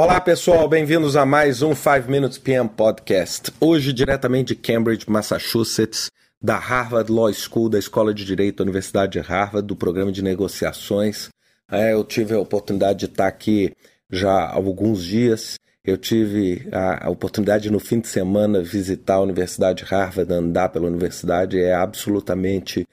Olá pessoal, bem-vindos a mais um 5 Minutes PM Podcast. Hoje, diretamente de Cambridge, Massachusetts, da Harvard Law School, da Escola de Direito da Universidade de Harvard, do programa de negociações. É, eu tive a oportunidade de estar aqui já há alguns dias. Eu tive a, a oportunidade no fim de semana visitar a Universidade de Harvard, andar pela universidade. É absolutamente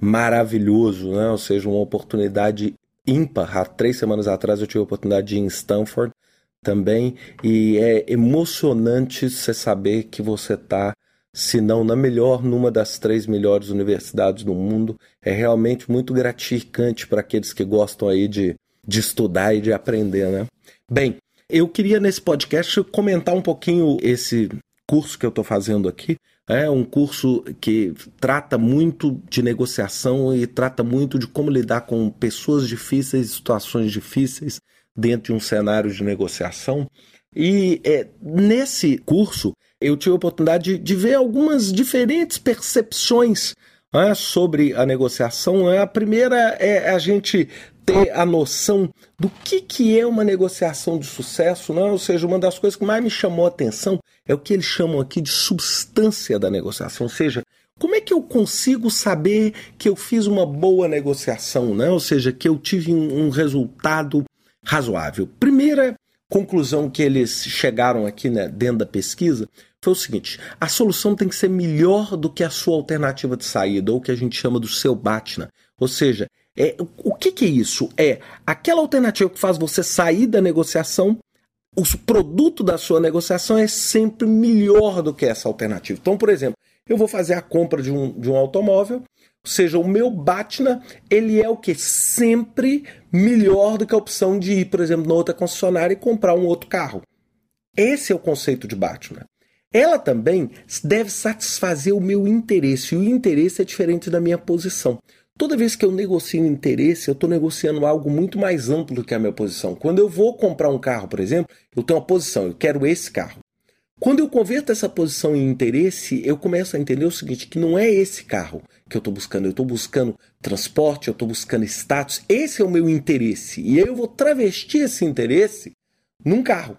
maravilhoso, né? ou seja, uma oportunidade ímpar. Há três semanas atrás eu tive a oportunidade de ir em Stanford também, e é emocionante você saber que você está, se não na melhor, numa das três melhores universidades do mundo. É realmente muito gratificante para aqueles que gostam aí de, de estudar e de aprender, né? Bem, eu queria nesse podcast comentar um pouquinho esse curso que eu estou fazendo aqui. É um curso que trata muito de negociação e trata muito de como lidar com pessoas difíceis, situações difíceis, dentro de um cenário de negociação. E é, nesse curso eu tive a oportunidade de, de ver algumas diferentes percepções é, sobre a negociação. A primeira é a gente ter a noção do que, que é uma negociação de sucesso, não? ou seja, uma das coisas que mais me chamou a atenção é o que eles chamam aqui de substância da negociação, ou seja, como é que eu consigo saber que eu fiz uma boa negociação, né? ou seja, que eu tive um resultado razoável. Primeira conclusão que eles chegaram aqui né, dentro da pesquisa foi o seguinte: a solução tem que ser melhor do que a sua alternativa de saída, ou o que a gente chama do seu BATNA. Ou seja, é, o que, que é isso? É aquela alternativa que faz você sair da negociação, o produto da sua negociação é sempre melhor do que essa alternativa. Então, por exemplo, eu vou fazer a compra de um, de um automóvel, ou seja, o meu Batna, ele é o que? Sempre melhor do que a opção de ir, por exemplo, na outra concessionária e comprar um outro carro. Esse é o conceito de Batna. Ela também deve satisfazer o meu interesse, e o interesse é diferente da minha posição. Toda vez que eu negocio interesse, eu estou negociando algo muito mais amplo do que a minha posição. Quando eu vou comprar um carro, por exemplo, eu tenho uma posição, eu quero esse carro. Quando eu converto essa posição em interesse, eu começo a entender o seguinte: que não é esse carro que eu estou buscando, eu estou buscando transporte, eu estou buscando status, esse é o meu interesse. E aí eu vou travestir esse interesse num carro.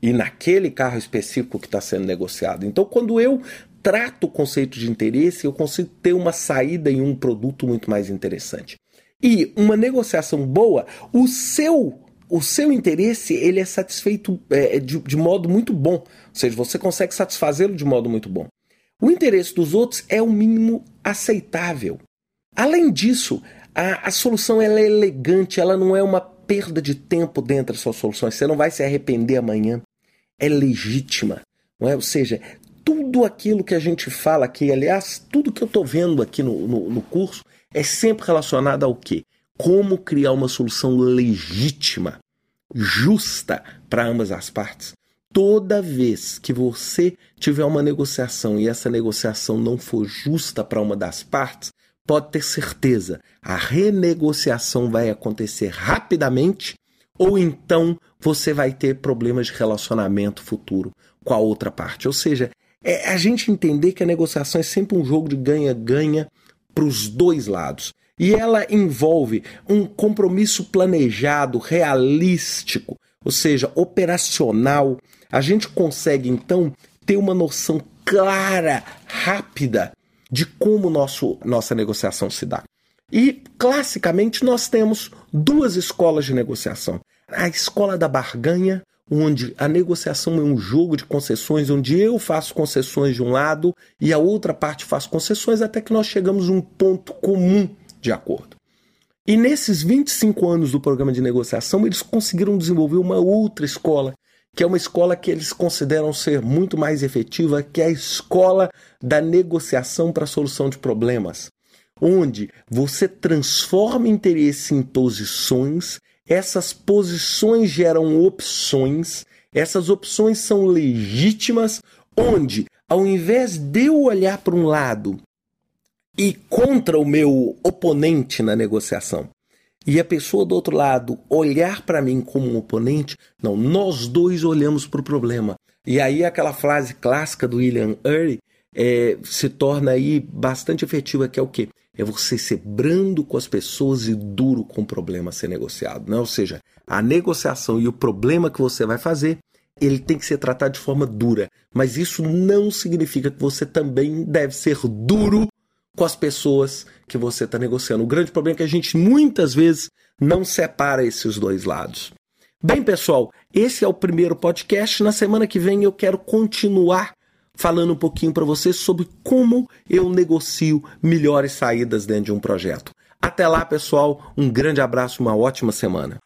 E naquele carro específico que está sendo negociado. Então, quando eu trato o conceito de interesse, eu consigo ter uma saída em um produto muito mais interessante. E uma negociação boa, o seu o seu interesse ele é satisfeito é, de, de modo muito bom, ou seja, você consegue satisfazê-lo de modo muito bom. O interesse dos outros é o mínimo aceitável. Além disso, a, a solução ela é elegante, ela não é uma perda de tempo dentro das suas soluções, você não vai se arrepender amanhã. É legítima, não é? Ou seja, tudo aquilo que a gente fala aqui, aliás, tudo que eu estou vendo aqui no, no, no curso é sempre relacionado ao quê? Como criar uma solução legítima, justa para ambas as partes. Toda vez que você tiver uma negociação e essa negociação não for justa para uma das partes, pode ter certeza, a renegociação vai acontecer rapidamente ou então você vai ter problemas de relacionamento futuro com a outra parte. Ou seja, é a gente entender que a negociação é sempre um jogo de ganha-ganha para os dois lados. E ela envolve um compromisso planejado, realístico, ou seja, operacional. A gente consegue então ter uma noção clara, rápida de como nosso, nossa negociação se dá. E classicamente nós temos duas escolas de negociação. A escola da barganha, onde a negociação é um jogo de concessões, onde eu faço concessões de um lado e a outra parte faz concessões, até que nós chegamos a um ponto comum de acordo. E nesses 25 anos do programa de negociação, eles conseguiram desenvolver uma outra escola, que é uma escola que eles consideram ser muito mais efetiva, que é a escola da negociação para a solução de problemas, onde você transforma interesse em posições, essas posições geram opções, essas opções são legítimas, onde ao invés de eu olhar para um lado e contra o meu oponente na negociação, e a pessoa do outro lado olhar para mim como um oponente, não, nós dois olhamos para o problema. E aí aquela frase clássica do William Ury é, se torna aí bastante efetiva, que é o quê? é você ser brando com as pessoas e duro com o problema a ser negociado. Né? Ou seja, a negociação e o problema que você vai fazer, ele tem que ser tratado de forma dura. Mas isso não significa que você também deve ser duro com as pessoas que você está negociando. O grande problema é que a gente muitas vezes não separa esses dois lados. Bem, pessoal, esse é o primeiro podcast. Na semana que vem eu quero continuar falando um pouquinho para vocês sobre como eu negocio melhores saídas dentro de um projeto. Até lá, pessoal, um grande abraço, uma ótima semana.